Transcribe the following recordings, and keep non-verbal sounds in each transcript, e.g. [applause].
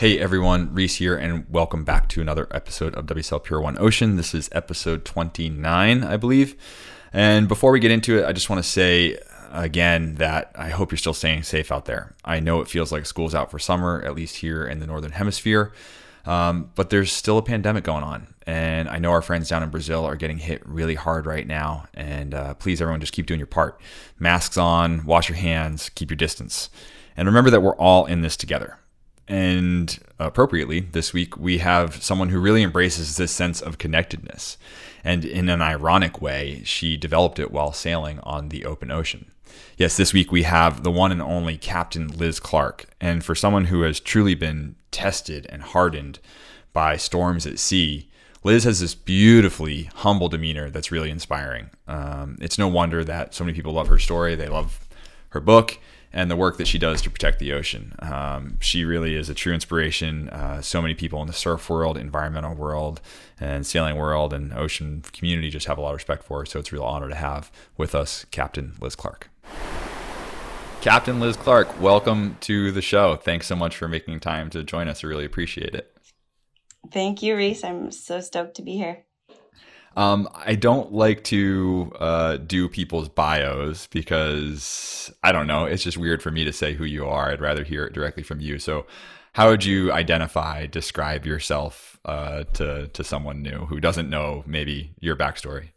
Hey everyone, Reese here, and welcome back to another episode of WSL Pure One Ocean. This is episode 29, I believe. And before we get into it, I just want to say again that I hope you're still staying safe out there. I know it feels like school's out for summer, at least here in the Northern Hemisphere, um, but there's still a pandemic going on. And I know our friends down in Brazil are getting hit really hard right now. And uh, please, everyone, just keep doing your part. Masks on, wash your hands, keep your distance. And remember that we're all in this together. And appropriately, this week we have someone who really embraces this sense of connectedness. And in an ironic way, she developed it while sailing on the open ocean. Yes, this week we have the one and only Captain Liz Clark. And for someone who has truly been tested and hardened by storms at sea, Liz has this beautifully humble demeanor that's really inspiring. Um, it's no wonder that so many people love her story. They love her book and the work that she does to protect the ocean. Um, she really is a true inspiration. Uh, so many people in the surf world, environmental world, and sailing world, and ocean community just have a lot of respect for her. So it's a real honor to have with us Captain Liz Clark. Captain Liz Clark, welcome to the show. Thanks so much for making time to join us. I really appreciate it. Thank you, Reese. I'm so stoked to be here. Um, I don't like to uh, do people's bios because I don't know. It's just weird for me to say who you are. I'd rather hear it directly from you. So, how would you identify, describe yourself uh, to to someone new who doesn't know maybe your backstory?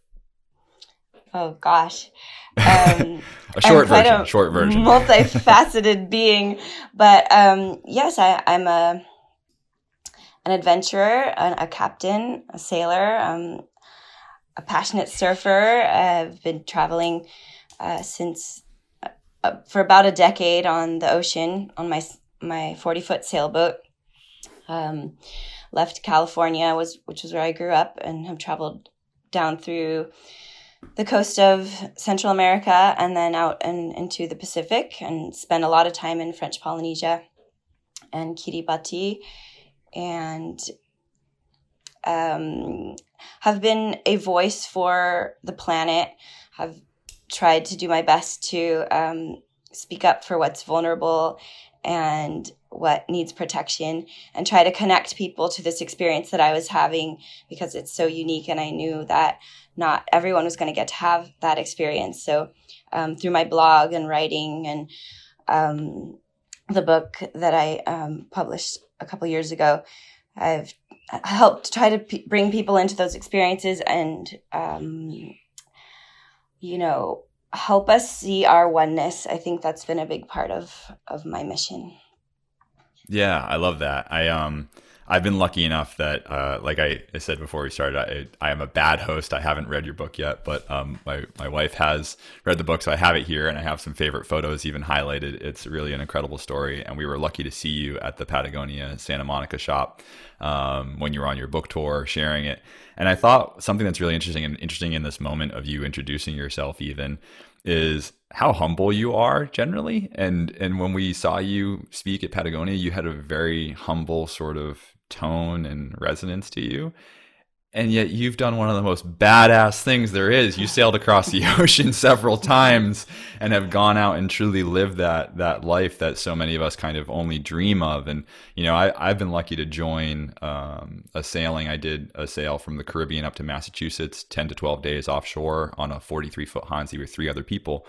Oh gosh, um, [laughs] a short version. A short version. Multifaceted [laughs] being, but um, yes, I, I'm a an adventurer, a, a captain, a sailor. Um, a passionate surfer. I've been traveling uh, since uh, for about a decade on the ocean on my my 40 foot sailboat. Um, left California was which was where I grew up and have traveled down through the coast of Central America and then out and into the Pacific and spent a lot of time in French Polynesia and Kiribati and um, have been a voice for the planet, have tried to do my best to um, speak up for what's vulnerable and what needs protection and try to connect people to this experience that I was having because it's so unique and I knew that not everyone was going to get to have that experience. So um, through my blog and writing and um, the book that I um, published a couple years ago, I've helped try to p- bring people into those experiences and, um, you know, help us see our oneness. I think that's been a big part of of my mission. Yeah, I love that. I um I've been lucky enough that, uh, like I, said before we started, I, I am a bad host. I haven't read your book yet, but um, my, my wife has read the book, so I have it here, and I have some favorite photos even highlighted. It's really an incredible story, and we were lucky to see you at the Patagonia Santa Monica shop um, when you were on your book tour, sharing it. And I thought something that's really interesting and interesting in this moment of you introducing yourself, even is how humble you are generally and and when we saw you speak at Patagonia you had a very humble sort of tone and resonance to you. And yet you've done one of the most badass things there is. You [laughs] sailed across the [laughs] ocean several times and have gone out and truly lived that that life that so many of us kind of only dream of. And you know, I, I've been lucky to join um, a sailing. I did a sail from the Caribbean up to Massachusetts, ten to twelve days offshore on a forty-three foot Hanse with three other people.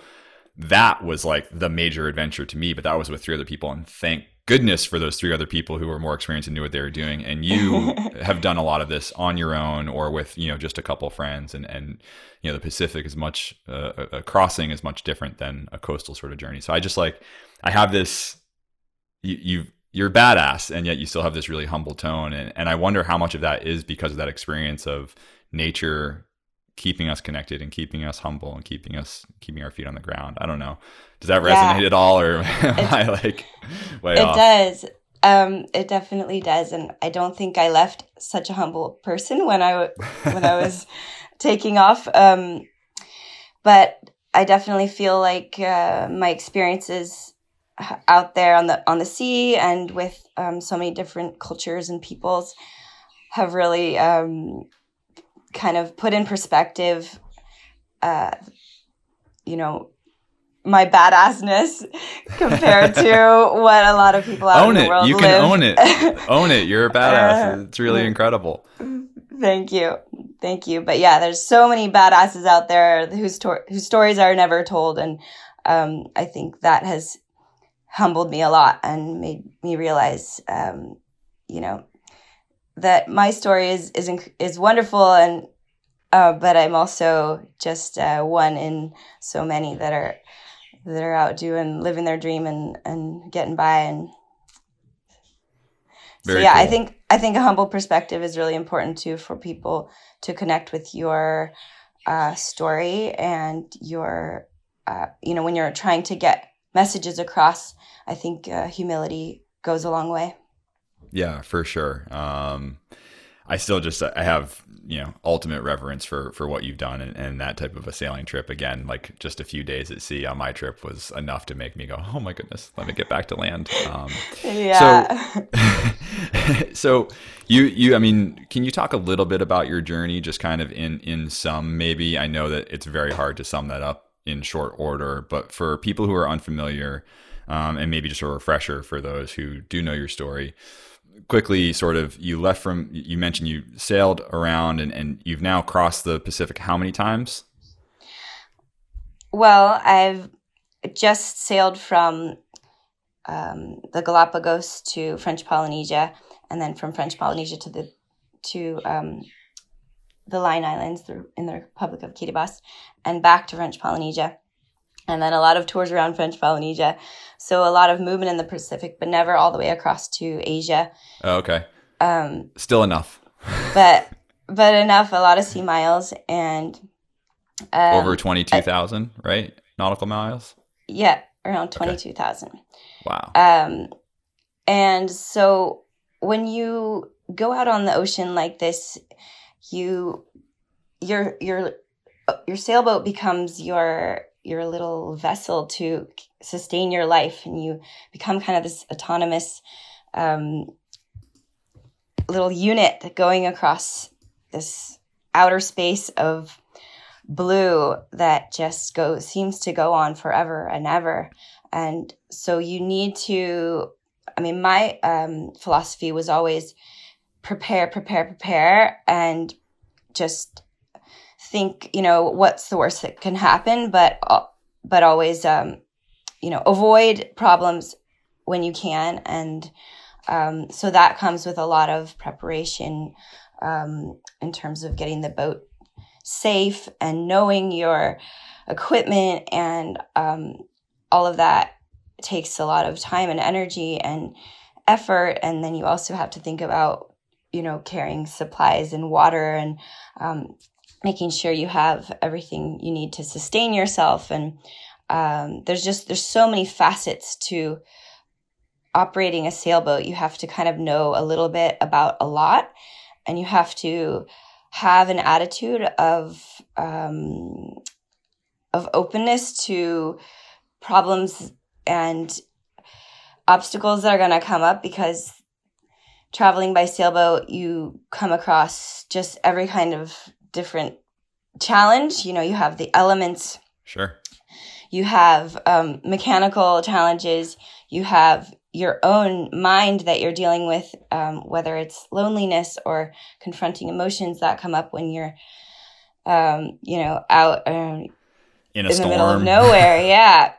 That was like the major adventure to me, but that was with three other people. And thank goodness for those three other people who were more experienced and knew what they were doing and you [laughs] have done a lot of this on your own or with you know just a couple of friends and and you know the pacific is much uh, a crossing is much different than a coastal sort of journey so i just like i have this you you you're badass and yet you still have this really humble tone and, and i wonder how much of that is because of that experience of nature keeping us connected and keeping us humble and keeping us keeping our feet on the ground. I don't know. Does that resonate yeah. at all, or [laughs] am it, I like way it off? It does. Um, it definitely does, and I don't think I left such a humble person when I when I [laughs] was taking off. Um, but I definitely feel like uh, my experiences out there on the on the sea and with um, so many different cultures and peoples have really um, kind of put in perspective, uh, you know, my badassness [laughs] compared to [laughs] what a lot of people out own in it. the world You live. can own it. [laughs] own it. You're a badass. Uh, It's really incredible. Thank you, thank you. But yeah, there's so many badasses out there whose sto- whose stories are never told, and um, I think that has humbled me a lot and made me realize, um, you know, that my story is is is wonderful, and uh, but I'm also just uh, one in so many that are that are out doing living their dream and and getting by and so Very yeah i think i think a humble perspective is really important too for people to connect with your uh, story and your uh, you know when you're trying to get messages across i think uh, humility goes a long way Yeah, for sure. Um, I still just I have you know ultimate reverence for for what you've done and, and that type of a sailing trip. Again, like just a few days at sea on my trip was enough to make me go, oh my goodness, let me get back to land. Um, yeah so [laughs] you you I mean, can you talk a little bit about your journey, just kind of in in some maybe? I know that it's very hard to sum that up in short order, but for people who are unfamiliar, um, and maybe just a refresher for those who do know your story, quickly, sort of, you left from you mentioned you sailed around and and you've now crossed the Pacific how many times? Well, I've just sailed from um, the Galapagos to French Polynesia, and then from French Polynesia to the to um, the Line Islands in the Republic of Kiribati, and back to French Polynesia, and then a lot of tours around French Polynesia. So a lot of movement in the Pacific, but never all the way across to Asia. Oh, okay, Um, still enough. [laughs] but but enough, a lot of sea miles, and um, Over twenty two thousand, right? Nautical miles. yeah, around twenty two thousand. Wow. Um, and so when you go out on the ocean like this, you your your your sailboat becomes your your little vessel to sustain your life, and you become kind of this autonomous um, little unit going across this outer space of blue that just goes seems to go on forever and ever. And so you need to i mean my um, philosophy was always prepare prepare prepare and just think you know what's the worst that can happen but uh, but always um, you know avoid problems when you can. And um, so that comes with a lot of preparation um, in terms of getting the boat safe and knowing your equipment and um, all of that takes a lot of time and energy and effort. And then you also have to think about you know carrying supplies and water and um, making sure you have everything you need to sustain yourself. And um, there's just there's so many facets to operating a sailboat. You have to kind of know a little bit about a lot and you have to have an attitude of um, of openness to problems and obstacles that are going to come up because traveling by sailboat you come across just every kind of different challenge. You know you have the elements. Sure. you have um, mechanical challenges. You have your own mind that you're dealing with um, whether it's loneliness or confronting emotions that come up when you're um, you know out um, In a in storm. the middle of nowhere. [laughs] Yeah.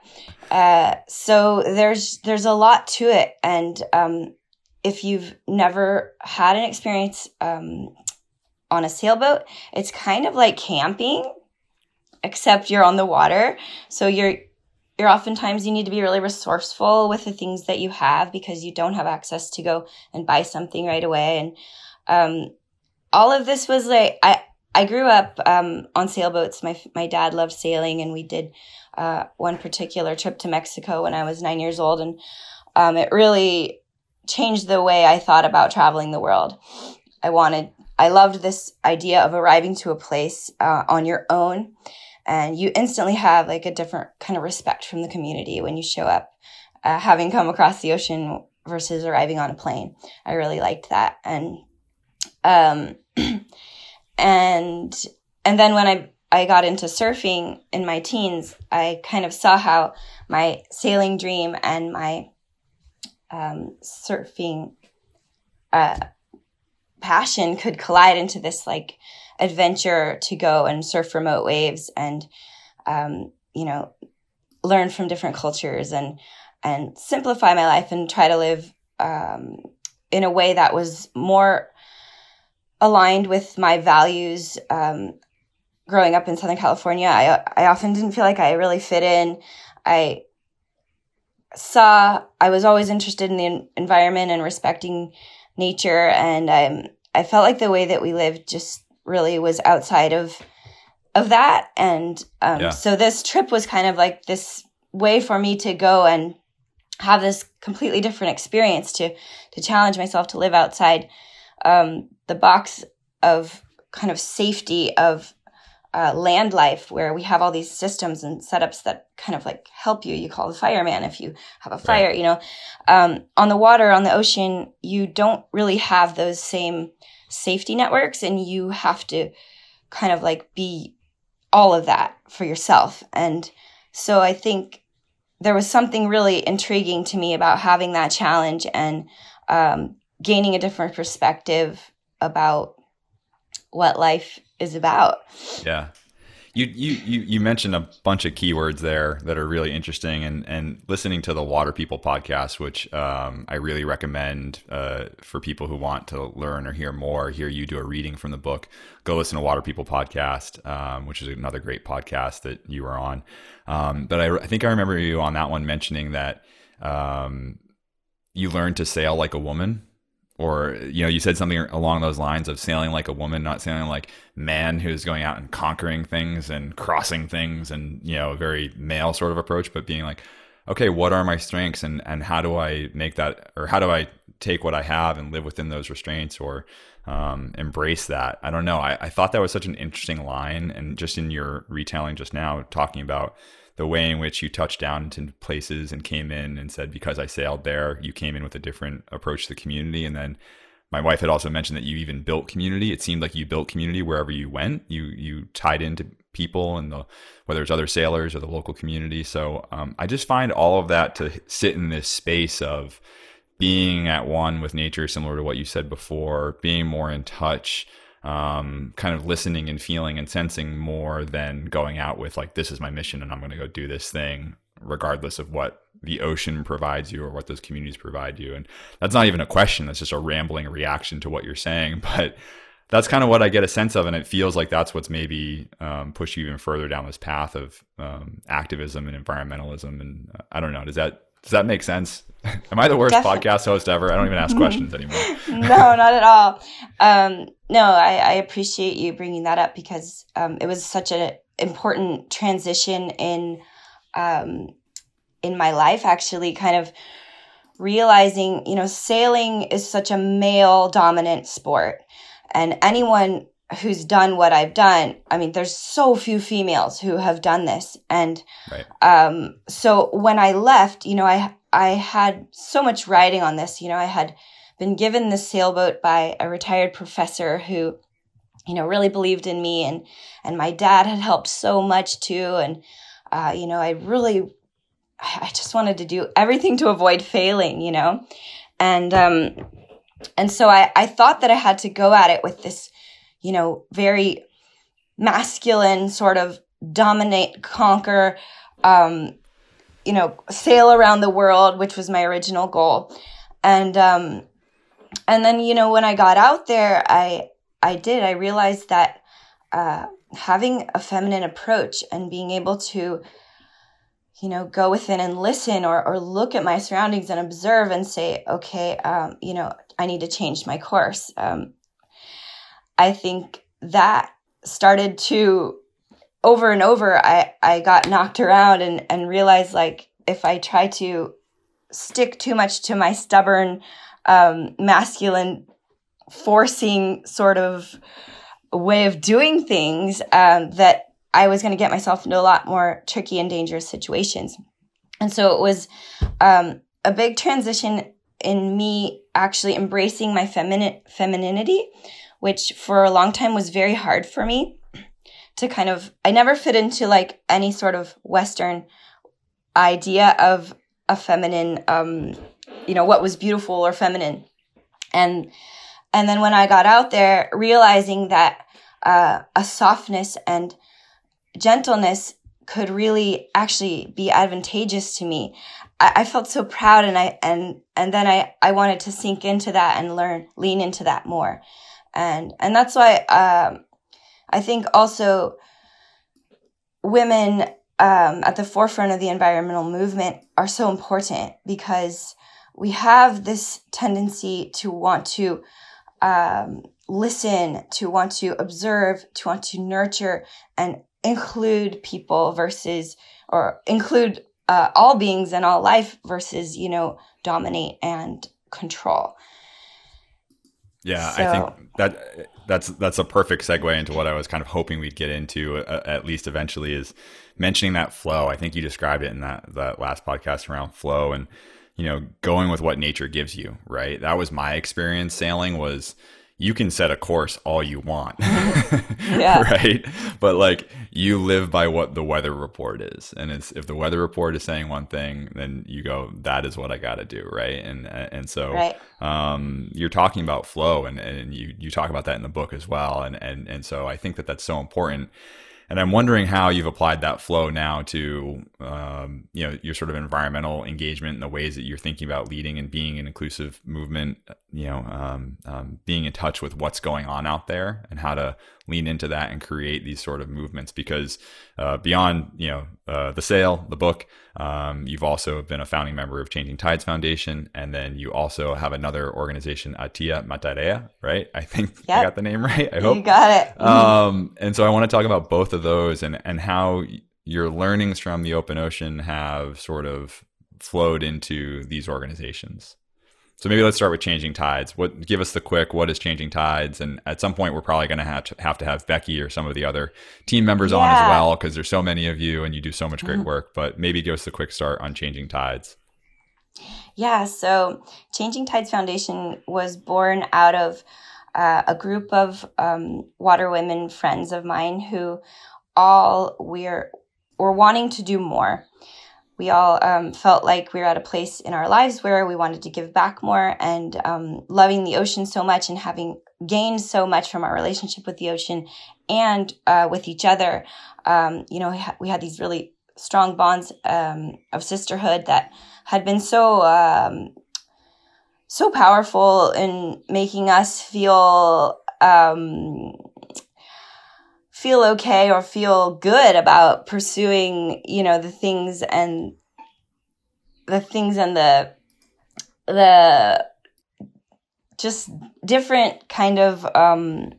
Uh, so there's there's a lot to it. And um, if you've never had an experience um, on a sailboat it's kind of like camping except you're on the water. So you're you're oftentimes you need to be really resourceful with the things that you have because you don't have access to go and buy something right away. And um, all of this was like i i grew up um, on sailboats. My my dad loved sailing and we did uh, one particular trip to mexico when i was nine years old. And um, it really changed the way i thought about traveling the world i wanted i loved this idea of arriving to a place uh, on your own. And you instantly have like a different kind of respect from the community when you show up uh, having come across the ocean versus arriving on a plane. I really liked that. And um [clears throat] and and then when i I got into surfing in my teens, I kind of saw how my sailing dream and my um, surfing uh, passion could collide into this like adventure to go and surf remote waves and um, you know learn from different cultures and and simplify my life and try to live um, in a way that was more aligned with my values um, growing up in southern california. I, I often didn't feel like i really fit in. I saw i was always interested in the environment and respecting nature and i i felt like the way that we lived just really was outside of of that and um, yeah. so this trip was kind of like this way for me to go and have this completely different experience to to challenge myself to live outside um, the box of kind of safety of uh, land life where we have all these systems and setups that kind of like help you. You call the fireman if you have a fire right. you know? Um, on the water on the ocean you don't really have those same safety networks and you have to kind of like be all of that for yourself. And so i think there was something really intriguing to me about having that challenge and um, gaining a different perspective about what life is about. Yeah. You, you, you, you mentioned a bunch of keywords there that are really interesting and, and listening to the Water People podcast, which um, I really recommend uh, for people who want to learn or hear more, hear you do a reading from the book, go listen to Water People podcast, um, which is another great podcast that you were on. Um, but I, I, think I remember you on that one mentioning that um, you learned to sail like a woman or you know you said something along those lines of sailing like a woman not sailing like man who's going out and conquering things and crossing things and you know a very male sort of approach but being like okay what are my strengths and and how do i make that or how do i take what i have and live within those restraints or um, embrace that? I don't know. I, I thought that was such an interesting line and just in your retelling just now talking about the way in which you touched down into places and came in and said because I sailed there, you came in with a different approach to the community, and then my wife had also mentioned that you even built community. It seemed like you built community wherever you went. You you tied into people and the whether it's other sailors or the local community. So um, I just find all of that to sit in this space of being at one with nature, similar to what you said before, being more in touch um, kind of listening and feeling and sensing more than going out with like this is my mission and I'm going to go do this thing regardless of what the ocean provides you or what those communities provide you. And that's not even a question that's just a rambling reaction to what you're saying [laughs] but that's kind of what I get a sense of and it feels like that's what's maybe um, pushed you even further down this path of um, activism and environmentalism and uh, I don't know does that does that make sense? [laughs] Am I the worst Definitely. podcast host ever? I don't even ask questions anymore. [laughs] no, not at all. Um, no, I, I, appreciate you bringing that up because um, it was such an important transition in um, in my life. Actually, kind of realizing, you know, sailing is such a male dominant sport, and anyone who's done what I've done. I mean, there's so few females who have done this. And right. um, so when I left, you know, I I had so much riding on this. You know, I had been given the sailboat by a retired professor who, you know, really believed in me and and my dad had helped so much too. And uh, you know, I really I just wanted to do everything to avoid failing, you know. And um and so I, I thought that I had to go at it with this you know, very masculine sort of dominate, conquer, um, you know, sail around the world, which was my original goal. And, um, and then, you know, when I got out there, I, I did, I realized that, uh, having a feminine approach and being able to, you know, go within and listen or, or look at my surroundings and observe and say, okay, um, you know, I need to change my course. Um, I think that started to over and over I, I got knocked around and, and realized like if I try to stick too much to my stubborn um, masculine forcing sort of way of doing things um, that I was going to get myself into a lot more tricky and dangerous situations. And so it was um, a big transition in me actually embracing my feminine femininity which for a long time was very hard for me to kind of I never fit into like any sort of Western idea of a feminine, um, you know, what was beautiful or feminine, and and then when I got out there, realizing that uh, a softness and gentleness could really actually be advantageous to me. I, I, felt so proud and I and and then I, I wanted to sink into that and learn lean into that more. And and that's why um, I think also women um, at the forefront of the environmental movement are so important because we have this tendency to want to um, listen, to want to observe, to want to nurture and include people versus, or include uh, all beings and all life versus, you know, dominate and control. Yeah, so, I think that that's that's a perfect segue into what I was kind of hoping we'd get into uh, at least eventually is mentioning that flow. I think you described it in that that last podcast around flow and you know going with what nature gives you, right? That was my experience sailing was you can set a course all you want. [laughs] yeah. right? But like you live by what the weather report is. And it's if the weather report is saying one thing, then you go, that is what I gotta do, right? And and so right. um, you're talking about flow and, and you you talk about that in the book as well. And and and so I think that that's so important and I'm wondering how you've applied that flow now to um, you know your sort of environmental engagement and the ways that you're thinking about leading and being an inclusive movement. You know, um, um, being in touch with what's going on out there and how to lean into that and create these sort of movements. Because uh, beyond you know uh, the sale the book, um, you've also been a founding member of Changing Tides Foundation, and then you also have another organization, Atia Matarea, right? I think yep. I got the name right. I hope you got it. [laughs] Um, and so I want to talk about both of those and and how your learnings from the open ocean have sort of flowed into these organizations. So maybe let's start with changing tides. What give us the quick what is changing tides? And at some point we're probably going to have to have to have Becky or some of the other team members yeah. on as well because there's so many of you and you do so much great mm-hmm. work. But maybe give us the quick start on changing tides. Yeah, so Changing Tides Foundation was born out of uh, a group of um, water women friends of mine who all we're were wanting to do more we all um, felt like we were at a place in our lives where we wanted to give back more and um, loving the ocean so much and having gained so much from our relationship with the ocean and uh, with each other. Um, you know, we had these really strong bonds um, of sisterhood that had been so um, so powerful in making us feel um, feel okay or feel good about pursuing, you know, the things and the things and the the just different kind of um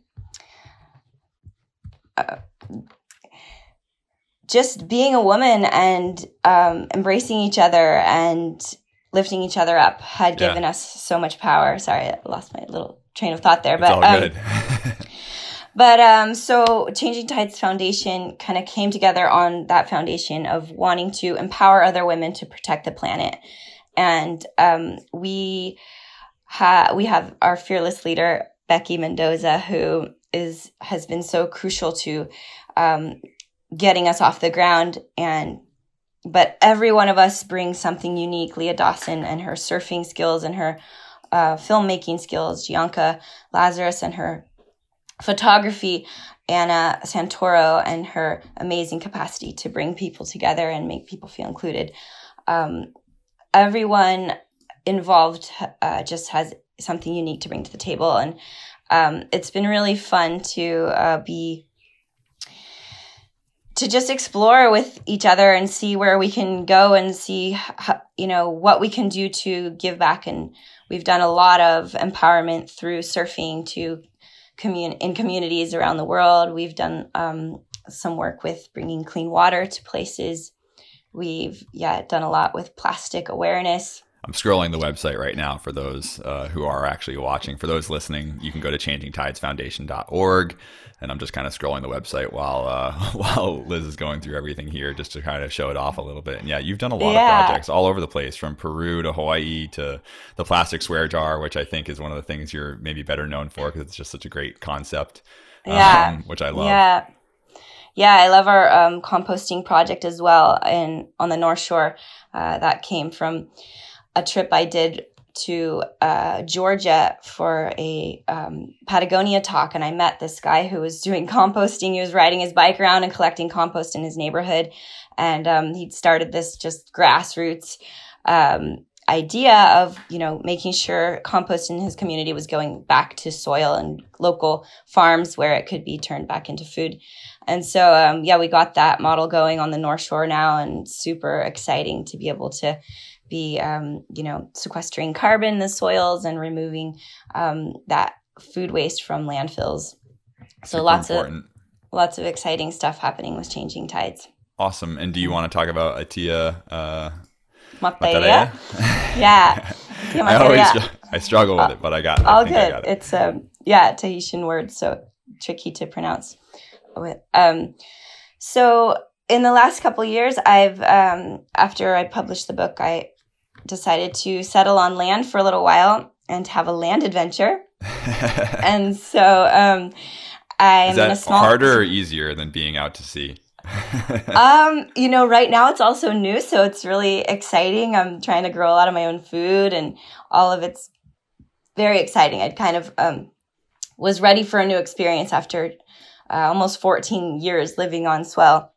uh, just being a woman and um, embracing each other and lifting each other up had given yeah. us so much power. Sorry, I lost my little train of thought there, but um, [laughs] But um, so Changing Tides Foundation kind of came together on that foundation of wanting to empower other women to protect the planet. And um, we we have our fearless leader, Becky Mendoza, who is has been so crucial to um, getting us off the ground and but every one of us brings something unique. Leah Dawson and her surfing skills and her uh, filmmaking skills, Jianca Lazarus and her photography, Anna Santoro and her amazing capacity to bring people together and make people feel included. Um, everyone involved uh, just has something unique to bring to the table, and um, it's been really fun to uh, be to just explore with each other and see where we can go and see how, you know what we can do to give back and we've done a lot of empowerment through surfing to commun- in communities around the world. We've done um, some work with bringing clean water to places. We've yeah done a lot with plastic awareness. I'm scrolling the website right now for those uh, who are actually watching. For those listening, you can go to changingtidesfoundation.org and I'm just kind of scrolling the website while uh, [laughs] while Liz is going through everything here, just to kind of show it off a little bit. And yeah, you've done a lot yeah. of projects all over the place, from Peru to Hawaii to the plastic swear jar, which I think is one of the things you're maybe better known for because it's just such a great concept. Yeah, um, which I love. Yeah. yeah, I love our um, composting project as well. And on the North Shore, uh, that came from a trip I did to uh, Georgia for a um, Patagonia talk, and I met this guy who was doing [laughs] composting. He was riding his bike around and collecting compost in his neighborhood, and um, he'd started this just grassroots um, idea of you know making sure compost in his community was going back to soil and local farms where it could be turned back into food. And so, um, yeah, we got that model going on the North Shore now, and super exciting to be able to be, um, you know, sequestering carbon in the soils and removing um, that food waste from landfills. So Super lots important. of lots of exciting stuff happening with changing tides. Awesome. And do you want to talk about Atia uh, Materia? Materia? [laughs] Yeah. [laughs] I always str- I struggle with it, but I got. I All I good. got it. It's um yeah, Tahitian word, so tricky to pronounce. Um, so in the last couple years, I've um, after I published the book, I decided to settle on land for a little while and have a land adventure. [laughs] And so um, I'm Is in a that small harder or easier than being out to sea? [laughs] um, you know, right now it's also new, so it's really exciting. I'm trying to grow a lot of my own food, and all of it's very exciting. I kind of um, was ready for a new experience after uh, almost 14 years living on swell.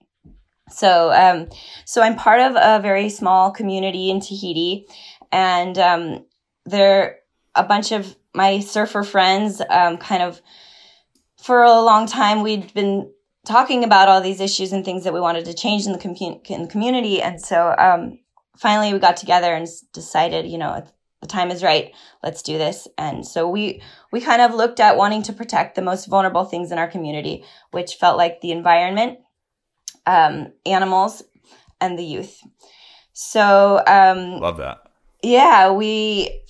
So, um, so I'm part of a very small community in Tahiti, and um, there a bunch of my surfer friends, um, kind of for a long time, we'd been talking about all these issues and things that we wanted to change in the, commu- in the community. And so um, finally we got together and decided, you know, the time is right. Let's do this. And so we, we kind of looked at wanting to protect the most vulnerable things in our community, which felt like the environment, um, animals, and the youth. So, um, Love that. yeah, we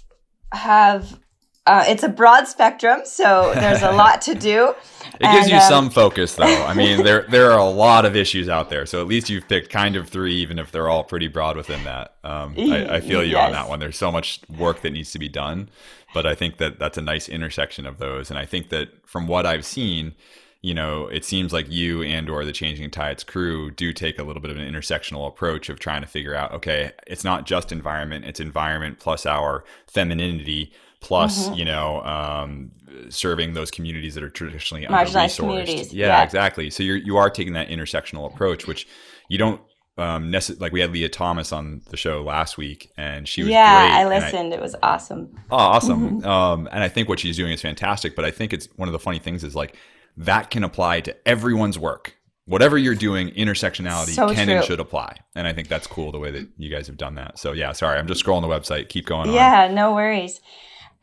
have, uh, it's a broad spectrum. So there's a lot to do. [laughs] It gives you um, some focus, though. I mean, [laughs] there there are a lot of issues out there, so at least you've picked kind of three, even if they're all pretty broad within that. Um, I, I feel you on that one. There's so much work that needs to be done, but I think that that's a nice intersection of those. And I think that from what I've seen, you know, it seems like you and or the Changing Tides crew do take a little bit of an intersectional approach of trying to figure out, okay, it's not just environment; it's environment plus our femininity plus Mm-hmm. you know um, serving those communities that are traditionally Marginalized communities, Yeah, yeah. exactly. So you're you are taking that intersectional approach, which you don't um, necess- like. We had Leah Thomas on the show last week, and she was yeah, great. I listened. it was awesome. Oh, awesome. Um, and I think what she's doing is fantastic. But I think it's one of the funny things is like that can apply to everyone's work. Whatever you're doing, intersectionality So can and should apply. And I think that's cool the way that you guys have done that. So yeah, sorry, I'm just scrolling the website. Keep going on. Yeah, no worries.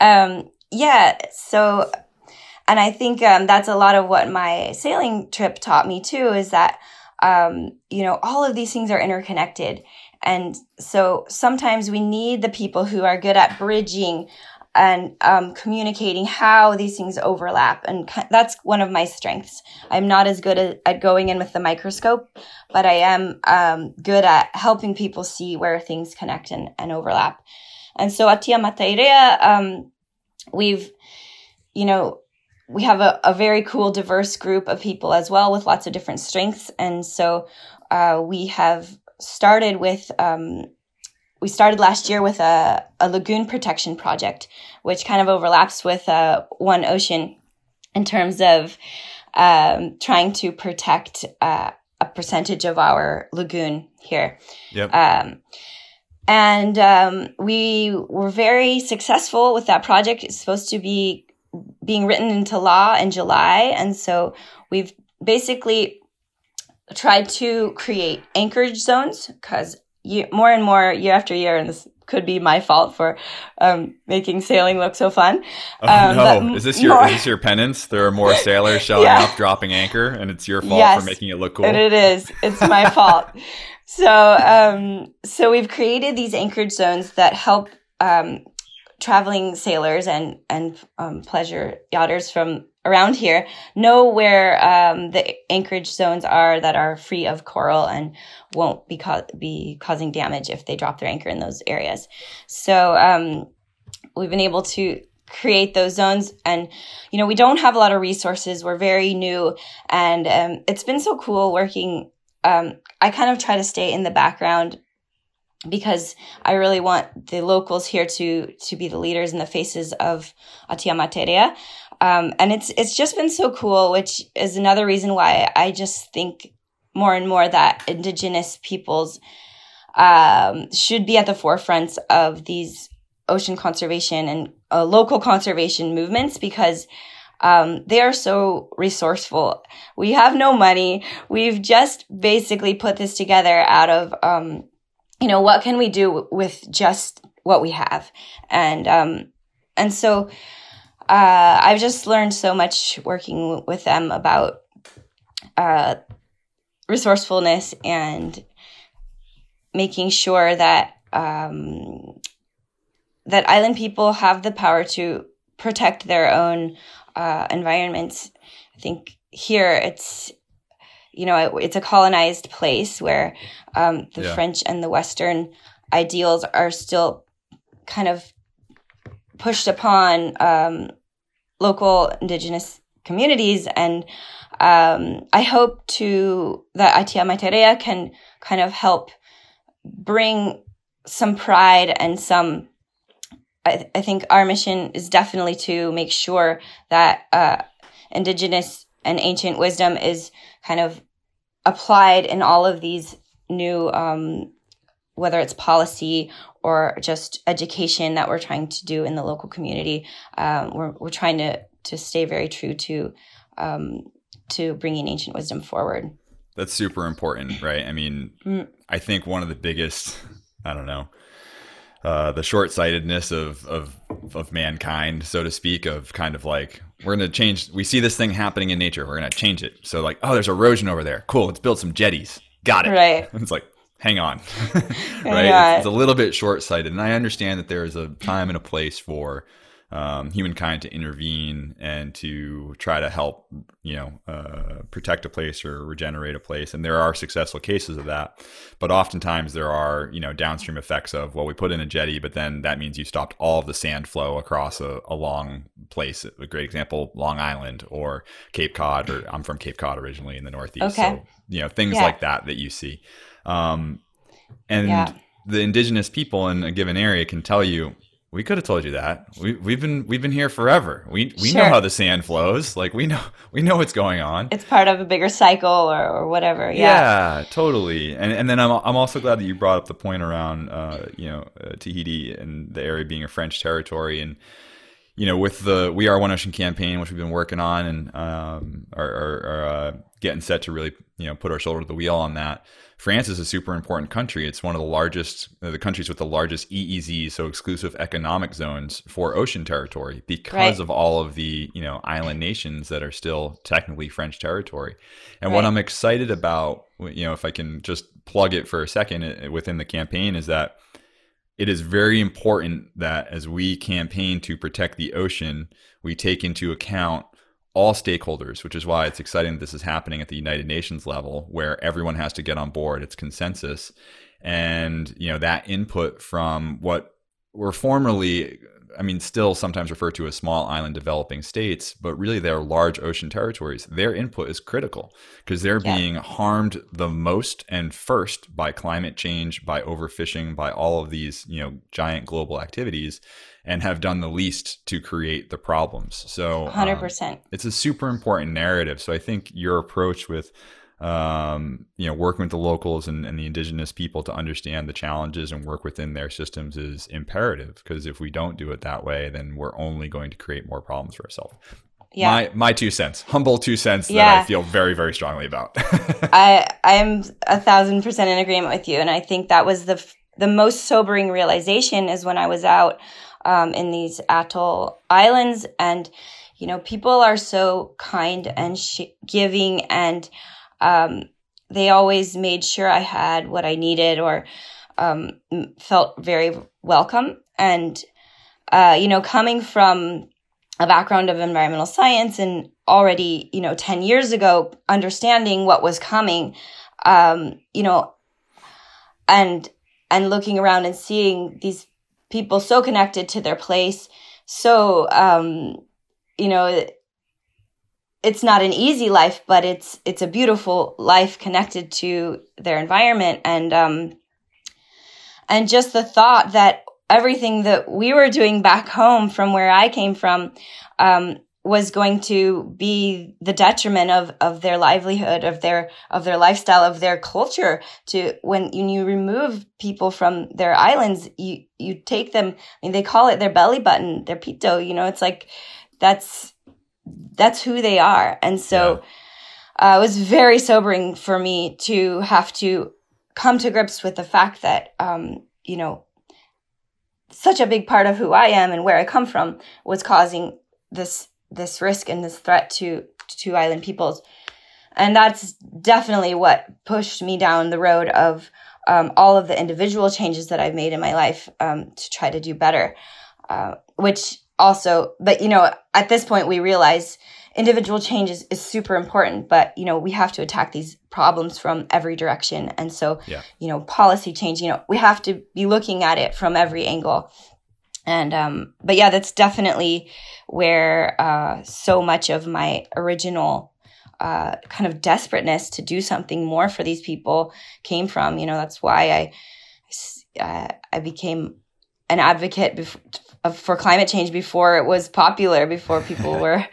Um, yeah, so, and I think um, that's a lot of what my sailing trip taught me too is that, um, you know, all of these things are interconnected. And so sometimes we need the people who are good at bridging and um, communicating how these things overlap. And that's one of my strengths. I'm not as good at, at going in with the microscope, but I am um, good at helping people see where things connect and, and overlap. And so at Tia Matairea, um, we've, you know, we have a, a very cool, diverse group of people as well with lots of different strengths. And so uh, we have started with, um, we started last year with a, a lagoon protection project, which kind of overlaps with uh, One Ocean in terms of um, trying to protect uh, a percentage of our lagoon here. Yep. Um, and um, we were very successful with that project. It's supposed to be being written into law in July. And so we've basically tried to create anchorage zones because more and more year after year, and this could be my fault for um, making sailing look so fun. Oh, Um, no. Is this your more- is this your penance? There are more sailors [laughs] showing Yeah. up, dropping anchor, and it's your fault Yes. for making it look cool. And it is. It's my [laughs] fault. So, um, so we've created these anchorage zones that help um, traveling sailors and and um, pleasure yachters from around here know where um, the anchorage zones are that are free of coral and won't be ca- be causing damage if they drop their anchor in those areas. So um, we've been able to create those zones and you know we don't have a lot of resources we're very new and um, it's been so cool working um, i kind of try to stay in the background because i really want the locals here to to be the leaders and the faces of atia materia um, and it's it's just been so cool which is another reason why i just think more and more that indigenous peoples um, should be at the forefront of these ocean conservation and uh, local conservation movements because um, they are so resourceful. We have no money. We've just basically put this together out of, um, you know, what can we do with just what we have? And, um, and so, uh, I've just learned so much working with them about, uh, resourcefulness and making sure that, um, that island people have the power to protect their own uh, environments. I think here it's you know it, it's a colonized place where um, the yeah. French and the Western ideals are still kind of pushed upon um, local indigenous communities and um, I hope to that Atia Materia can kind of help bring some pride and some I, I think our mission is definitely to make sure that uh, indigenous and ancient wisdom is kind of applied in all of these new um, whether it's policy or just education that we're trying to do in the local community um, we're, we're trying to to stay very true to um, to bringing ancient wisdom forward that's super important right i mean mm. i think one of the biggest i don't know uh, the short sightedness of, of of mankind, so to speak, of kind of like we're gonna change. We see this thing happening in nature. We're gonna change it. So like, oh, there's erosion over there. Cool. Let's build some jetties. Got it. Right. [laughs] It's like, hang on, [laughs] right? It's, it's, a little bit short sighted, and I understand that there is a time and a place for um, humankind to intervene and to try to help, you know, uh, protect a place or regenerate a place. And there are successful cases of that, but oftentimes there are, you know, downstream effects of well, we put in a jetty, but then that means you stopped all of the sand flow across a, a long place. A great example, Long Island or Cape Cod, or I'm from Cape Cod originally in the Northeast. Okay. So you know, things yeah. like that that you see. Um, and yeah. the indigenous people in a given area can tell you we could have told you that. We, we've been we've been here forever. We we sure. know how the sand flows. Like we know [laughs] we know what's going on. It's part of a bigger cycle or, or whatever. Yeah. yeah, totally. And and then I'm I'm also glad that you brought up the point around uh, you know uh, Tahiti and the area being a French territory and you know with the We Are One Ocean campaign, which we've been working on and um, are, are, are uh, getting set to really you know put our shoulder to the wheel on that. France is a super important country. It's one of the largest, uh, the countries with the largest EEZ, so exclusive economic zones for ocean territory, because right. of all of the you know island nations that are still technically French territory. And right. what I'm excited about, you know, if I can just plug it for a second uh, within the campaign, is that it is very important that as we campaign to protect the ocean, we take into account all stakeholders, which is why it's exciting that this is happening at the United Nations level, where everyone has to get on board. It's consensus, and you know that input from what were formerly, I mean, still sometimes referred to as small island developing states, but really they're large ocean territories. Their input is critical because they're yeah. being harmed the most and first by climate change, by overfishing, by all of these you know giant global activities and have done the least to create the problems. So 100%. Um, it's a super important narrative. So I think your approach with um, you know, working with the locals and, and, the indigenous people to understand the challenges and work within their systems is imperative because if we don't do it that way, then we're only going to create more problems for ourselves. Yeah. My my two cents, humble two cents yeah. that I feel very very strongly about. [laughs] I I'm a thousand percent in agreement with you, and I think that was the the most sobering realization is when I was out um, in these atoll islands. And, you know, people are so kind and sh- giving and um, they always made sure I had what I needed or um, felt very welcome. And, uh, you know, coming from a background of environmental science and already, you know, 10 years ago, understanding what was coming, um, you know, and, and looking around and seeing these people so connected to their place, so um, you know it's not an easy life but it's it's a beautiful life connected to their environment. And um and just the thought that everything that we were doing back home from where I came from um, was going to be the detriment of of their livelihood of their of their lifestyle of their culture to when, when you remove people from their islands you you take them I mean they call it their belly button their pito you know it's like that's that's who they are and so yeah. uh, it was very sobering for me to have to come to grips with the fact that um, you know such a big part of who I am and where I come from was causing this this risk and this threat to to island peoples. And that's definitely what pushed me down the road of um, all of the individual changes that I've made in my life um, to try to do better. Uh, which also, but you know, at this point, we realize individual changes is, super important, but you know, we have to attack these problems from every direction. And so, yeah. you know, policy change, you know, we have to be looking at it from every angle. And um, but yeah, that's definitely where uh, so much of my original uh, kind of desperateness to do something more for these people came from. You know, that's why I uh, I became an advocate before, for climate change before it was popular, before people [laughs] were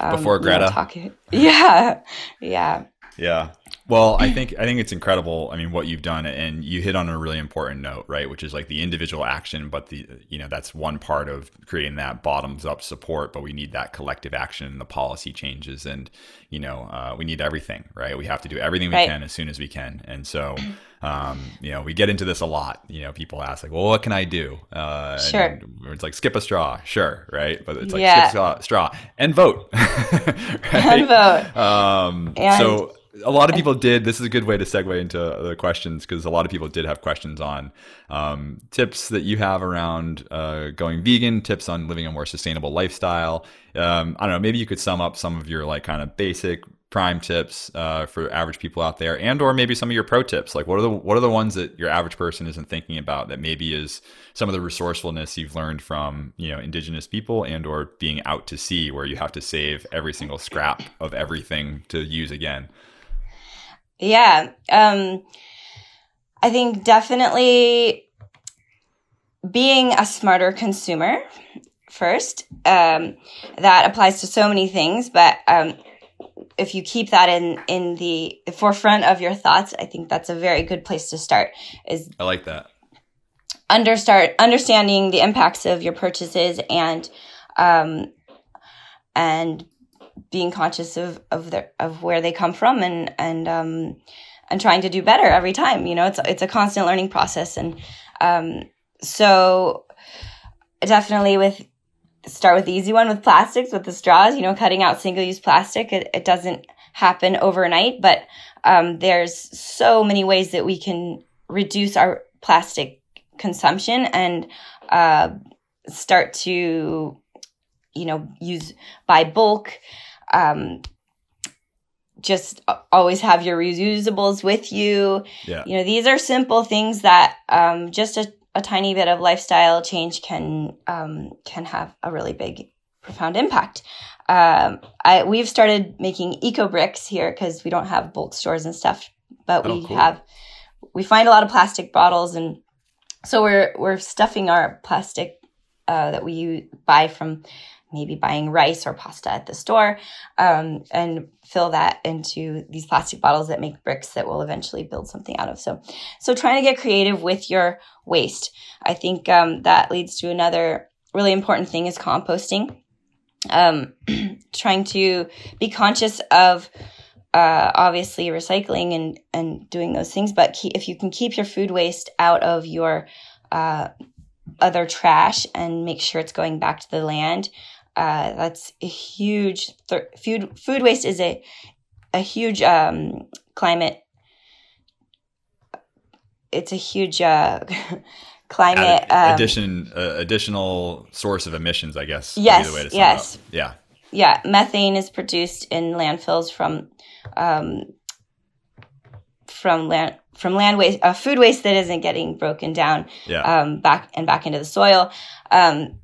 um, before Greta you know, talking. [laughs] Yeah, yeah, yeah. Well, I [clears throat] think I think it's incredible. I mean, what you've done, and you hit on a really important note, right? Which is like the individual action, but the you know that's one part of creating that bottoms up support. But we need that collective action and the policy changes, and you know uh, we need everything, right? We have to do everything we right. can as soon as we can, and so. Um, you know, we get into this a lot. You know, people ask like, "Well, what can I do?" Uh, sure. It's like skip a straw, sure, right? But it's like yeah. skip straw, straw and vote, [laughs] right? And vote. Um, and so a lot of people did. This is a good way to segue into the questions because a lot of people did have questions on um, tips that you have around uh, going vegan, tips on living a more sustainable lifestyle. Um, I don't know. Maybe you could sum up some of your like kind of basic prime tips uh, for average people out there, and or maybe some of your pro tips. Like what are the what are the ones that your average person isn't thinking about that maybe is some of the resourcefulness you've learned from you know indigenous people and or being out to sea where you have to save every single scrap of everything to use again. Yeah. Um, I think definitely being a smarter consumer first. Um, that applies to so many things, but um, if you keep that in in the forefront of your thoughts, I think that's a very good place to start. Is I like that. Under start understanding the impacts of your purchases and um, and being conscious of of their of where they come from and and um and trying to do better every time you know it's it's a constant learning process. And um so definitely with start with the easy one with plastics with the straws you know cutting out single use plastic it, it doesn't happen overnight. But um there's so many ways that we can reduce our plastic consumption and uh start to you know use buy bulk um, just always have your reusables with you. Yeah. You know, these are simple things that um, just a, a tiny bit of lifestyle change can um, can have a really big, profound impact. Um, I we've started making eco bricks here because we don't have bulk stores and stuff, but oh, we cool. have we find a lot of plastic bottles and so we're we're stuffing our plastic uh, that we buy from maybe buying rice or pasta at the store um, and fill that into these plastic bottles that make bricks that will eventually build something out of. So so trying to get creative with your waste. I think um, that leads to another really important thing is composting. Um, [clears throat] trying to be conscious of uh, obviously recycling and and doing those things but keep, if you can keep your food waste out of your uh, other trash and make sure it's going back to the land uh, that's a huge th- food food waste is a a huge um, climate. It's a huge uh, [laughs] climate um, addition uh, additional source of emissions. I guess. Yes. yes. Yeah. Yeah. Methane is produced in landfills from um, from land from land waste, uh, food waste that isn't getting broken down yeah. um, back and back into the soil. Um,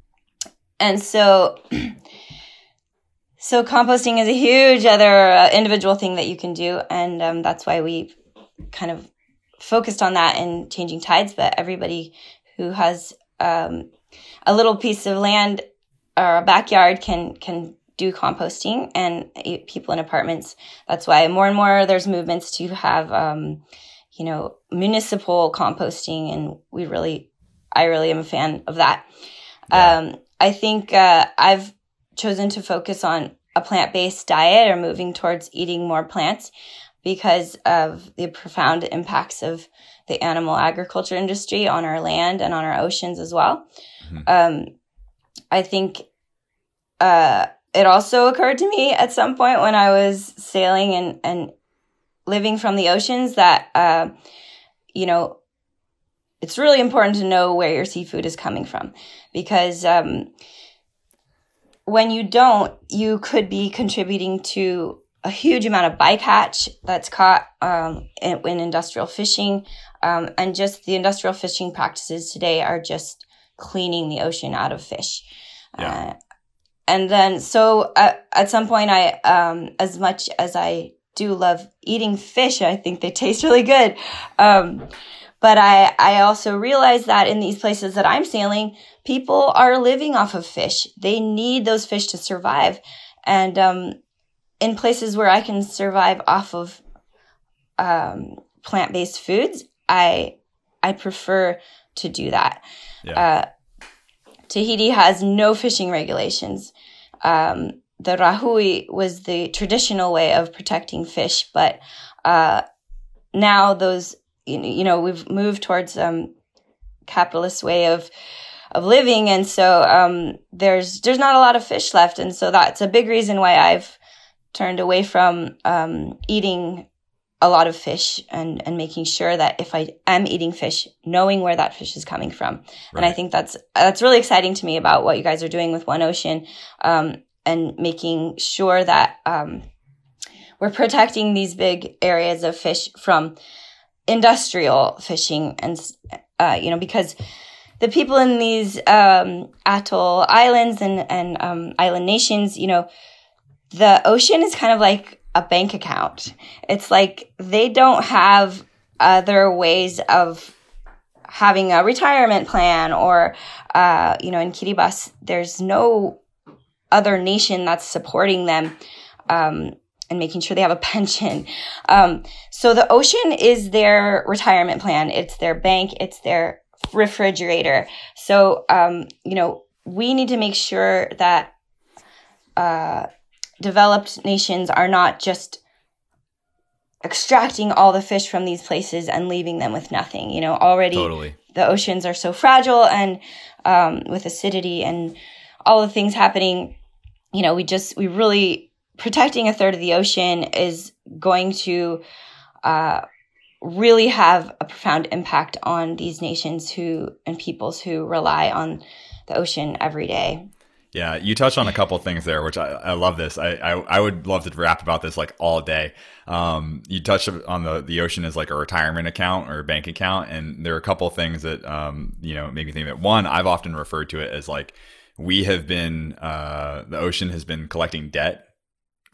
and so [clears throat] so composting is a huge other uh, individual thing that you can do. And um, that's why we kind of focused on that in changing tides. But everybody who has um, a little piece of land or a backyard can can do composting and people in apartments. That's why more and more there's movements to have um, you know municipal composting. And we really i really am a fan of that. Yeah. um, i think uh, i've chosen to focus on a plant-based diet or moving towards eating more plants because of the profound impacts of the animal agriculture industry on our land and on our oceans as well mm-hmm. um, i think uh, it also occurred to me at some point when I was sailing and, and living from the oceans that, uh, you know, it's really important to know where your seafood is coming from because um, when you don't, you could be contributing to a huge amount of bycatch that's caught um, in, in, industrial fishing. Um, and just the industrial fishing practices today are just cleaning the ocean out of fish. Yeah. Uh, and then so at, uh, at some point i um as much as i do love eating fish i think they taste really good um but i i also realize that in these places that i'm sailing people are living off of fish they need those fish to survive and um in places where i can survive off of um plant-based foods i i prefer to do that yeah. uh Tahiti has no fishing regulations. Um, the rahui was the traditional way of protecting fish, but uh, now those you know we've moved towards um, capitalist way of of living, and so um, there's there's not a lot of fish left, and so that's a big reason why I've turned away from um, eating a lot of fish and and making sure that if I am eating fish, knowing where that fish is coming from. Right. And I think that's that's really exciting to me about what you guys are doing with One Ocean, um, and making sure that um, we're protecting these big areas of fish from industrial fishing, and uh, you know because the people in these um, atoll islands and and um, island nations, you know, the ocean is kind of like a bank account. It's like they don't have other ways of having a retirement plan or, uh, you know, in Kiribati, there's no other nation that's supporting them. Um, and making sure they have a pension. Um, so the ocean is their retirement plan. It's their bank. It's their refrigerator. So, um, you know, we need to make sure that, uh, developed nations are not just extracting all the fish from these places and leaving them with nothing. You know, already totally. the oceans are so fragile and um, with acidity and all the things happening. You know, we just, we really, protecting a third of the ocean is going to uh, really have a profound impact on these nations who and peoples who rely on the ocean every day. Yeah, you touched on a couple things there, which I, I love this. I, I, I would love to rap about this like all day. Um, you touched on the the ocean as like a retirement account or a bank account, and there are a couple things that um, you know make me think of it. One, I've often referred to it as like we have been uh, the ocean has been collecting debt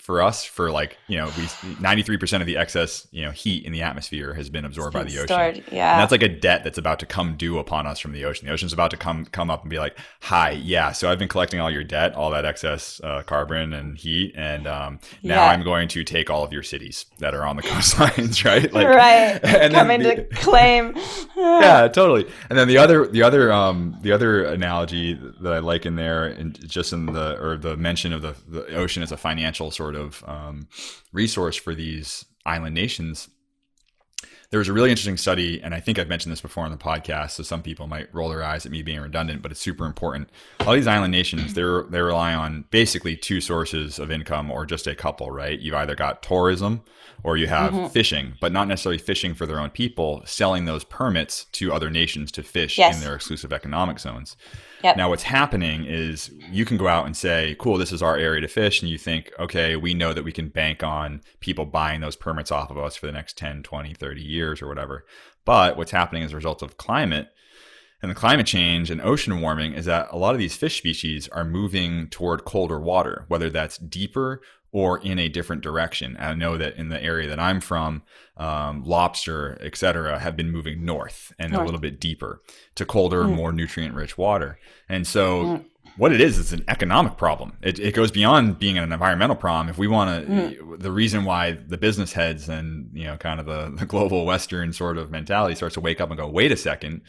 for us for like you know we 93% of the excess you know heat in the atmosphere has been absorbed by the ocean. yeah. And that's like a debt that's about to come due upon us from the ocean. The ocean's about to come come up and be like hi yeah so i've been collecting all your debt all that excess uh, carbon and heat and um, now yeah. i'm going to take all of your cities that are on the [laughs] coastlines [laughs] right? Like right. [laughs] and coming the, to claim. Yeah totally. And then the other the other um the other analogy that i like in there and just in the or the mention of the, the ocean as a financial sort of of um, resource for these island nations. There was a really interesting study, and I think I've mentioned this before on the podcast, so some people might roll their eyes at me being redundant, but it's super important. All these island nations, they they rely on basically two sources of income or just a couple, right? You've either got tourism or you have mm-hmm. fishing, but not necessarily fishing for their own people, selling those permits to other nations to fish yes. in their exclusive economic zones. Yep. Now, what's happening is you can go out and say, cool, this is our area to fish. And you think, okay, we know that we can bank on people buying those permits off of us for the next 10, 20, 30 years or whatever. But what's happening as a result of climate and the climate change and ocean warming is that a lot of these fish species are moving toward colder water, whether that's deeper or in a different direction. I know that in the area that I'm from, um, lobster, et cetera, have been moving north and north. a little bit deeper to colder, mm. more nutrient rich water. And so mm. what it is, it's an economic problem. It, it, goes beyond being an environmental problem. If we want to, mm. the reason why the business heads and, you know, kind of the, the global [laughs] Western sort of mentality starts to wake up and go, wait a second,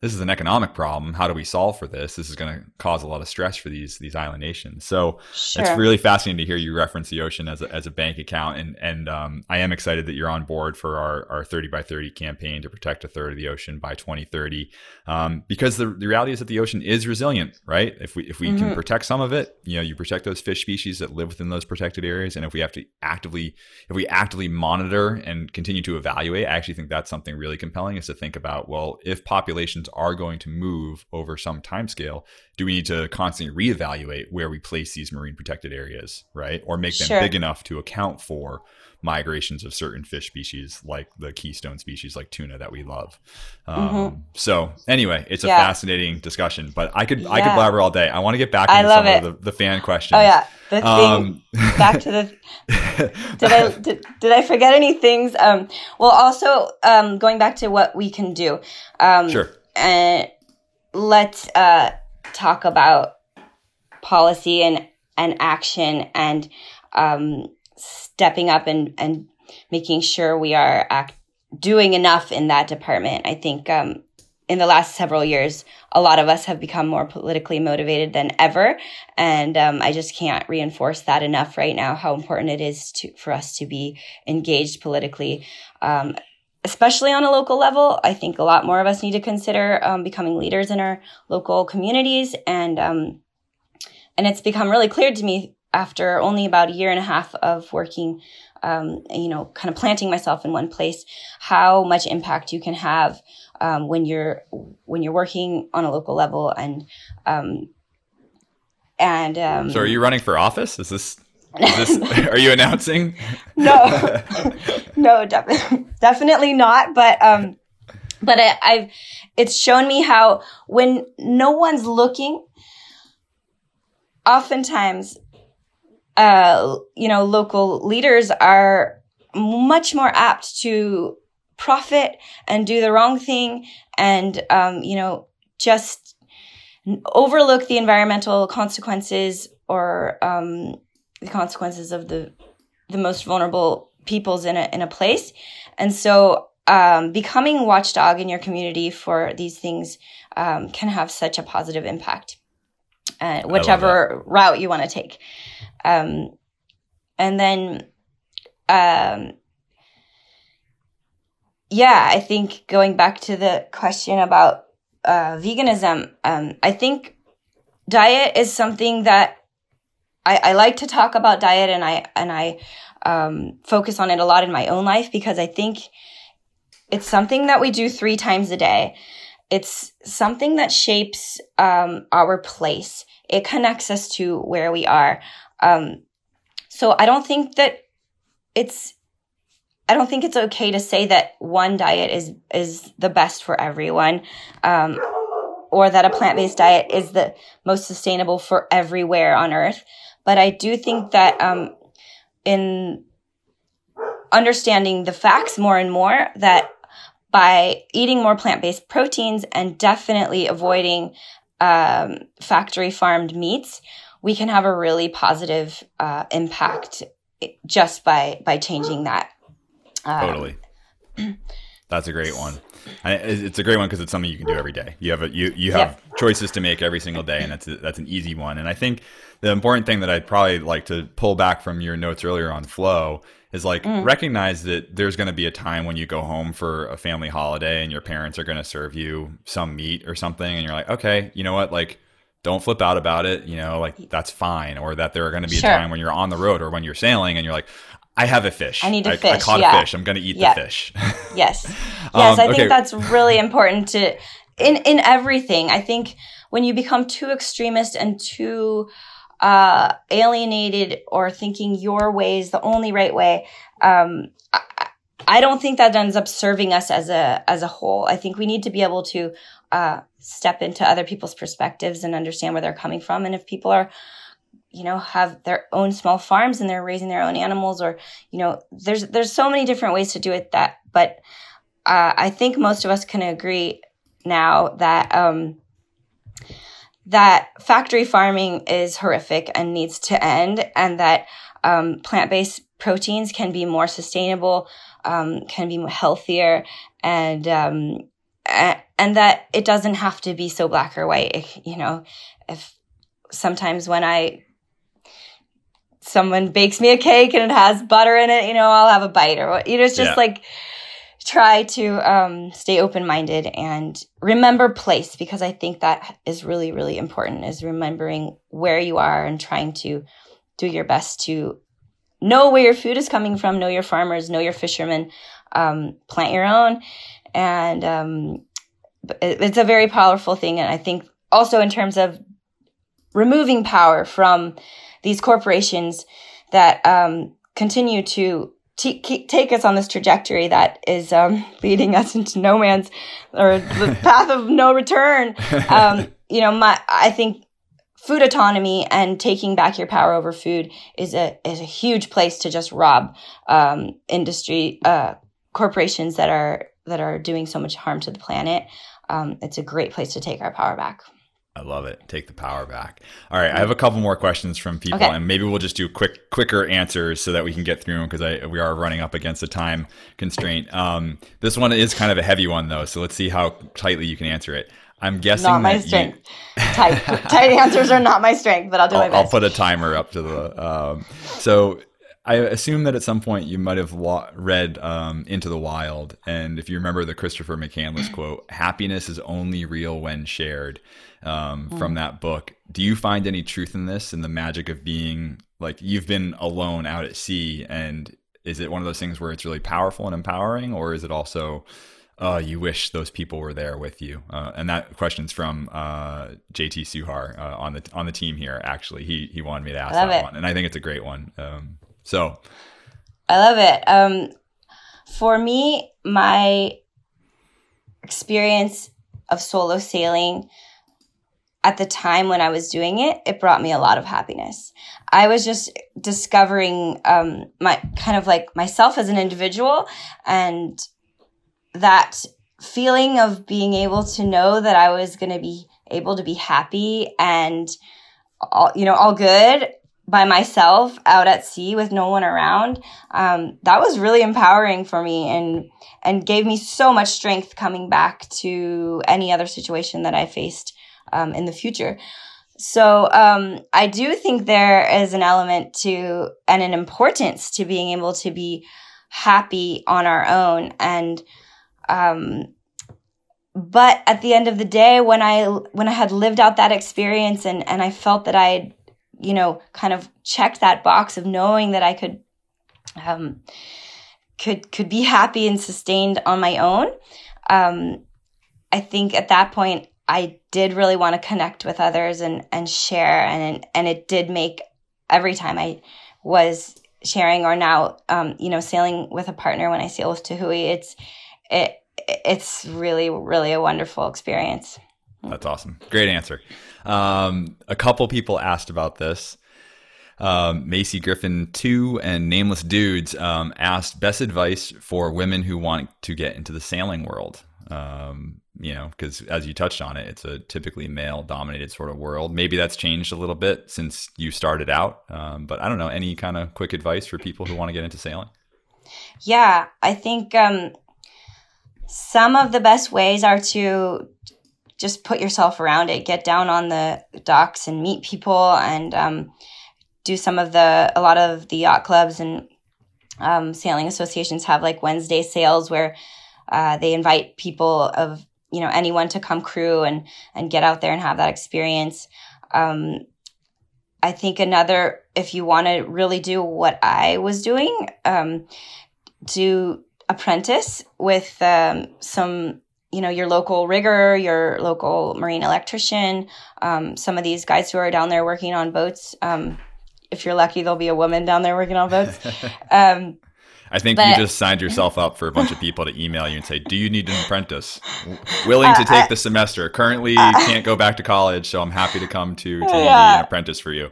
this is an economic problem. How do we solve for this? This is going to cause a lot of stress for these these island nations. So sure. it's really fascinating to hear you reference the ocean as a, as a bank account, and and um, I am excited that you're on board for our, our 30 by 30 campaign to protect a third of the ocean by 2030, um, because the, the reality is that the ocean is resilient, right? If we if we mm-hmm. can protect some of it, you know, you protect those fish species that live within those protected areas, and if we have to actively if we actively monitor and continue to evaluate, I actually think that's something really compelling is to think about well, if populations are going to move over some time scale, do we need to constantly reevaluate where we place these marine protected areas, right? Or make them sure. big enough to account for migrations of certain fish species like the keystone species like tuna that we love. Um, mm-hmm. So anyway, it's a yeah. fascinating discussion, but I could yeah. I could blabber all day. I want to get back into some it. of the, the, fan questions. Oh yeah, the um, [laughs] back to the. [laughs] did I did, did I forget any things? Um, well, also um, going back to what we can do. Um, sure and let's uh, talk about policy and, and action and um, stepping up and, and making sure we are act- doing enough in that department. I think um, in the last several years, a lot of us have become more politically motivated than ever, and um, I just can't reinforce that enough right now. How important it is to for us to be engaged politically. Um, especially on a local level, I think a lot more of us need to consider um, becoming leaders in our local communities. And, um, and it's become really clear to me after only about a year and a half of working, um, you know, kind of planting myself in one place, how much impact you can have um, when you're when you're working on a local level and um, and um, so are you running for office? Is this this, [laughs] [laughs] are you announcing? no, [laughs] no, definitely, definitely not. But um, but I, I've it's shown me how when no one's looking, oftentimes, uh, you know, local leaders are much more apt to profit and do the wrong thing, and um, you know, just overlook the environmental consequences or um, the consequences of the the most vulnerable peoples in a in a place. And so um, becoming watchdog in your community for these things um, can have such a positive impact, uh, whichever route you want to take. Um, and then, um, yeah, I think going back to the question about uh, veganism, um, I think diet is something that I, I like to talk about diet and I and I um, focus on it a lot in my own life because I think it's something that we do three times a day. It's something that shapes um, our place. It connects us to where we are. Um, so I don't think that it's I don't think it's okay to say that one diet is is the best for everyone, um, or that a plant based diet is the most sustainable for everywhere on Earth. But I do think that um, in understanding the facts more and more, that by eating more plant based proteins and definitely avoiding um, factory farmed meats, we can have a really positive uh, impact just by by changing that. Um, totally. [clears throat] That's a great one. It's a great one because it's something you can do every day. You have a, you you have yep. choices to make every single day, and that's a, that's an easy one. And I think the important thing that I'd probably like to pull back from your notes earlier on flow is like mm. recognize that there's going to be a time when you go home for a family holiday and your parents are going to serve you some meat or something, and you're like, okay, you know what, like don't flip out about it you know like that's fine or that there are going to be sure. a time when you're on the road or when you're sailing and you're like I have a fish. I need a I, fish. I caught yeah. a fish. I'm going to eat yeah. the fish. yes. [laughs] Yes, um, I think okay. that's really important to in in everything. I think when you become too extremist and too uh, alienated or thinking your way is the only right way, um, I, I don't think that ends up serving us as a as a whole. I think we need to be able to uh, step into other people's perspectives and understand where they're coming from. And if people are, you know, have their own small farms and they're raising their own animals, or you know, there's there's so many different ways to do it. That, but uh, I think most of us can agree now that um, that factory farming is horrific and needs to end, and that um, plant based proteins can be more sustainable, um, can be healthier, and um, and that it doesn't have to be so black or white. You know, if sometimes when I someone bakes me a cake and it has butter in it, you know, I'll have a bite or what. You know, it's just yeah. like try to um, stay open minded and remember place because I think that is really, really important is remembering where you are and trying to do your best to know where your food is coming from, know your farmers, know your fishermen, um, plant your own. And um, it's a very powerful thing. And I think also in terms of removing power from these corporations that um, continue to t- take us on this trajectory that is um, [laughs] leading us into no man's or the [laughs] path of no return. Um, you know, my I think food autonomy and taking back your power over food is a is a huge place to just rob um, industry uh, corporations that are that are doing so much harm to the planet. Um, it's a great place to take our power back. I love it. Take the power back. All right, I have a couple more questions from people, okay. and maybe we'll just do quick, quicker answers so that we can get through them because we are running up against a time constraint. Um, this one is kind of a heavy one though, so let's see how tightly you can answer it. I'm guessing not my strength. You... tight, [laughs] tight answers are not my strength, but I'll do I'll, my best. I'll put a timer up to the. Um, so I assume that at some point you might have wa- read um, Into the Wild, and if you remember the Christopher McCandless quote, "Happiness is only real when shared." Um, mm. from that book. Do you find any truth in this and the magic of being like you've been alone out at sea? And is it one of those things where it's really powerful and empowering, or is it also uh, you wish those people were there with you? Uh, and that question's from uh, JT Suhar uh, on the on the team here. Actually, he he wanted me to ask that it. one, and I think it's a great one. Um, so, I love it. Um, for me, my experience of solo sailing at the time when I was doing it, it brought me a lot of happiness. I was just discovering um, my kind of like myself as an individual and that feeling of being able to know that I was going to be able to be happy and all, you know, all good by myself out at sea with no one around. Um, that was really empowering for me and, and gave me so much strength coming back to any other situation that I faced um, in the future. So um, I do think there is an element to and an importance to being able to be happy on our own and um, but at the end of the day when i when i had lived out that experience and and i felt that i had you know kind of checked that box of knowing that i could um could could be happy and sustained on my own um i think at that point I did really want to connect with others and and share and and it did make every time I was sharing or now um, you know sailing with a partner when I sail with Tahui it's it it's really really a wonderful experience. That's awesome. Great answer. Um, a couple people asked about this. Um, Macy Griffin 2 and Nameless Dudes um, asked best advice for women who want to get into the sailing world. Um, you know, because as you touched on it, it's a typically male dominated sort of world. Maybe that's changed a little bit since you started out. Um, but I don't know, any kind of quick advice for people who want to get into sailing? Yeah, I think um, some of the best ways are to just put yourself around it, get down on the docks and meet people and um, do some of the, a lot of the yacht clubs and um, sailing associations have like Wednesday sails where uh, they invite people of you know anyone to come crew and and get out there and have that experience. Um, i think another if you want to really do what i was doing um, do apprentice with um, some you know your local rigger your local marine electrician um, some of these guys who are down there working on boats. Um, if you're lucky there'll be a woman down there working on boats. [laughs] Um, I think but, you just signed [laughs] yourself up for a bunch of people to email you and say, "Do you need an apprentice? Willing to take uh, the semester. Currently, uh, can't go back to college, so I'm happy to come to to yeah. be an apprentice for you."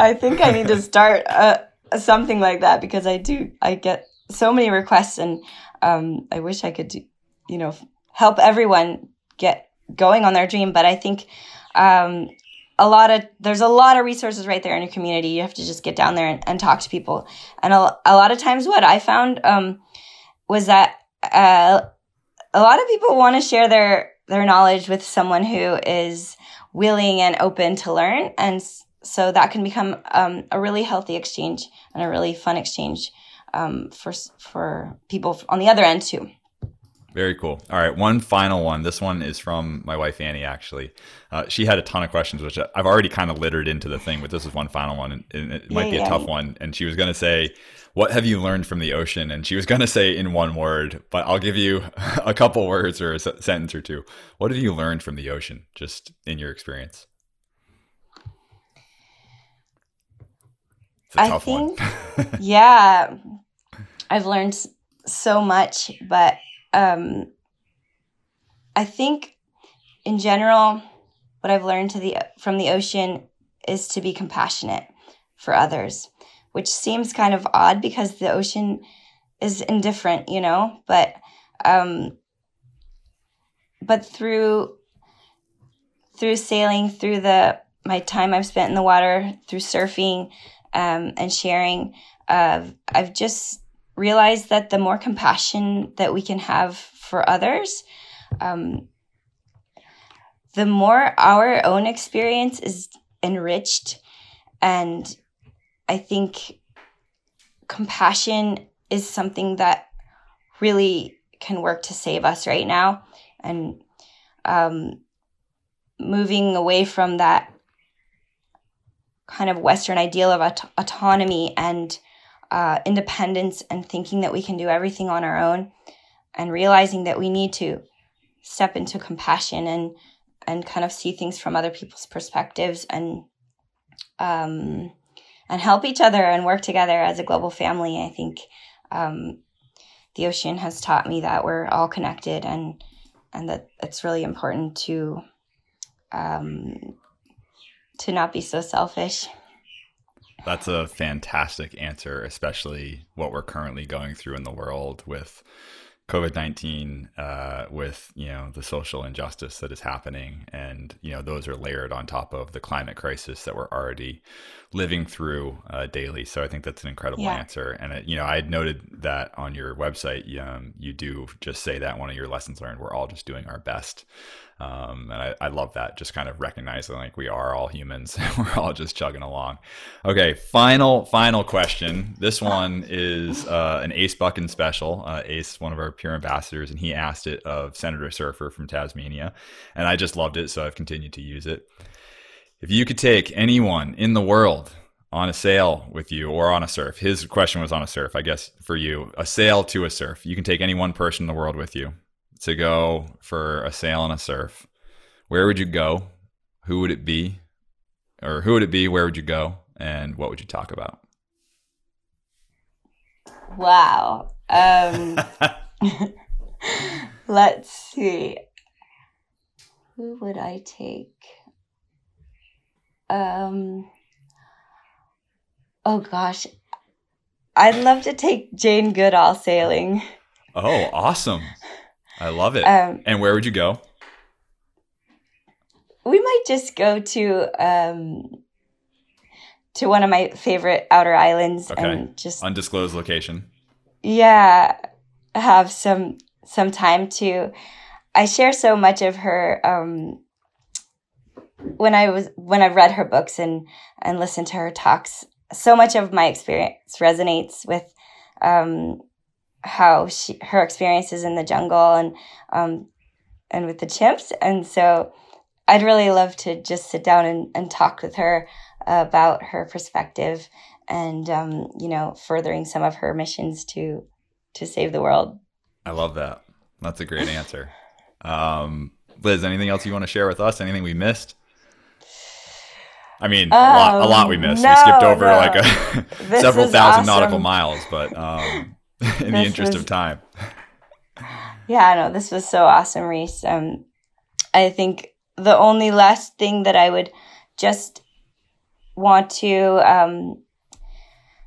I think I need to [laughs] start uh, something like that because I do. I get so many requests, and um, I wish I could, do, you know, help everyone get going on their dream. But I think um, a lot of there's a lot of resources right there in your community. You have to just get down there and, and talk to people. And a, a, lot of times, what I found um, was that uh, a lot of people want to share their their knowledge with someone who is willing and open to learn, and so that can become um, a really healthy exchange and a really fun exchange um, for for people on the other end too. Very cool. All right, one final one. This one is from my wife Annie. Actually, uh, she had a ton of questions, which I've already kind of littered into the thing. But this is one final one, and it might yeah, be a yeah. tough one. And she was going to say, "What have you learned from the ocean?" And she was going to say in one word, but I'll give you [laughs] a couple words or a sentence or two. What have you learned from the ocean, just in your experience? I think, [laughs] yeah, I've learned so much, but um, I think in general, what I've learned to the from the ocean is to be compassionate for others, which seems kind of odd because the ocean is indifferent, you know. But um, but through through sailing, through the my time I've spent in the water, through surfing um, and sharing, uh, I've just realize that the more compassion that we can have for others, um, the more our own experience is enriched. And I think compassion is something that really can work to save us right now. And um, moving away from that kind of Western ideal of aut- autonomy and uh, independence and thinking that we can do everything on our own and realizing that we need to step into compassion and and kind of see things from other people's perspectives and um, and help each other and work together as a global family. I think um, the ocean has taught me that we're all connected and and that it's really important to um, to not be so selfish. That's a fantastic answer, especially what we're currently going through in the world with COVID nineteen, uh, with you know the social injustice that is happening, and you know those are layered on top of the climate crisis that we're already living through uh, daily. So I think that's an incredible yeah. answer. And it, you know, I had noted that on your website, um, you do just say that one of your lessons learned. We're all just doing our best. Um, and I, I, love that, just kind of recognizing like we are all humans. [laughs] And we're all just chugging along. Okay, final, final question. This one is uh, an Ace Buchan special. Uh, Ace, one of our peer ambassadors, and he asked it of Senator Surfer from Tasmania. And I just loved it, so I've continued to use it. If you could take anyone in the world on a sail with you or on a surf, his question was on a surf, I guess, for you, a sail to a surf. You can take any one person in the world with you to go for a sail and a surf, where would you go? Who would it be? Or who would it be? Where would you go? And what would you talk about? Wow. Um, [laughs] [laughs] let's see. Who would I take? Um, oh gosh. I'd love to take Jane Goodall sailing. Oh, awesome. I love it. Um, and where would you go? We might just go to um, to one of my favorite outer islands okay. and just undisclosed location. Yeah, have some some time to. I share so much of her um, when I was when I've read her books and and listened to her talks. So much of my experience resonates with um, how she her experiences in the jungle and um, and with the chimps, and so I'd really love to just sit down and, and talk with her about her perspective and um, you know furthering some of her missions to to save the world. I love that. That's a great answer. Um, Liz, anything else you want to share with us? Anything we missed? I mean, um, a lot, a lot we missed. No, we skipped over no. like [laughs] a, several thousand awesome. nautical miles, but um, [laughs] in the interest was, of time. [sighs] Yeah, I know. this was so awesome, Reese. Um, I think the only last thing that I would just want to um,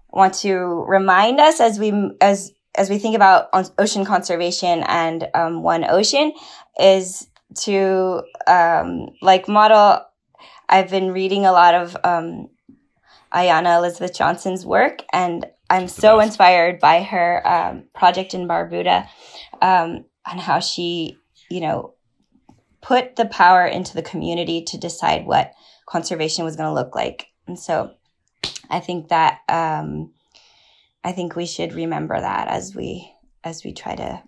want to remind us as we as as we think about ocean conservation and um, one ocean is to um, like model i've been reading a lot of um, ayana elizabeth johnson's work and i'm so best. inspired by her um, project in barbuda um, and how she you know put the power into the community to decide what conservation was going to look like and so I think that um, I think we should remember that as we as we try to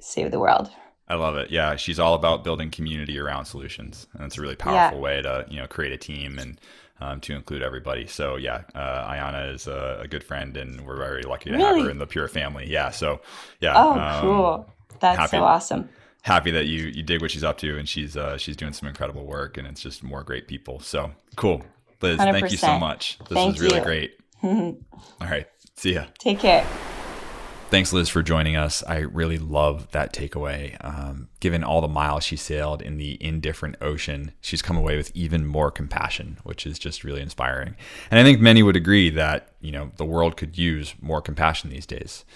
save the world. I love it. Yeah, she's all about building community around solutions, and it's a really powerful yeah. way to you know create a team and um, to include everybody. So yeah, uh, Ayana is a, a, good friend, and we're very lucky to really? have her in the Pure family. Yeah. So yeah. Oh, um, cool. That's happy, so awesome. Happy that you you dig what she's up to, and she's uh, she's doing some incredible work, and it's just more great people. So cool. Liz, 100%. thank you so much. This thank was really you. great. [laughs] All right. See ya. Take care. Thanks, Liz, for joining us. I really love that takeaway. Um, given all the miles she sailed in the indifferent ocean, she's come away with even more compassion, which is just really inspiring. And I think many would agree that you know the world could use more compassion these days.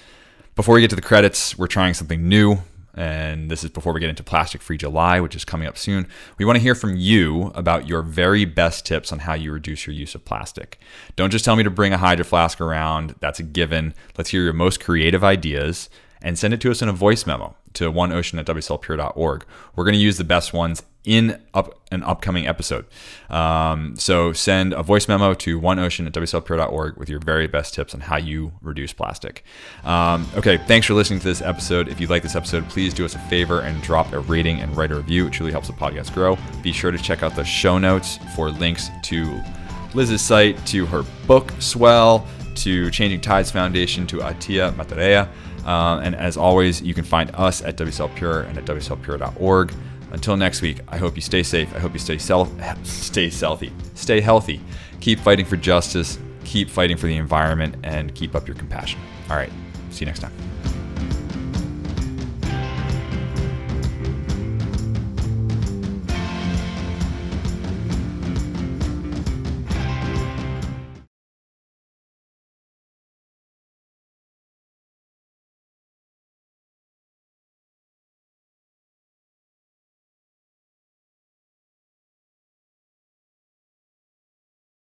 Before we get to the credits, we're trying something new and this is before we get into Plastic Free July, which is coming up soon. We want to hear from you about your very best tips on how you reduce your use of plastic. Don't just tell me to bring a Hydro Flask around, that's a given. Let's hear your most creative ideas and send it to us in a voice memo to oneocean at wslpure.org. We're going to use the best ones in up an upcoming episode. Um, so send a voice memo to oneocean at wslpure.org with your very best tips on how you reduce plastic. Um, okay, thanks for listening to this episode. If you like this episode, please do us a favor and drop a rating and write a review. It truly helps the podcast grow. Be sure to check out the show notes for links to Liz's site, to her book, Swell, to Changing Tides Foundation, to Atia Matarea. Uh, and as always, you can find us at WSL Pure and at WSLPure.org. Until next week, I hope you stay safe. I hope you stay self, [laughs] stay healthy, stay healthy. Keep fighting for justice. Keep fighting for the environment, and keep up your compassion. All right. See you next time.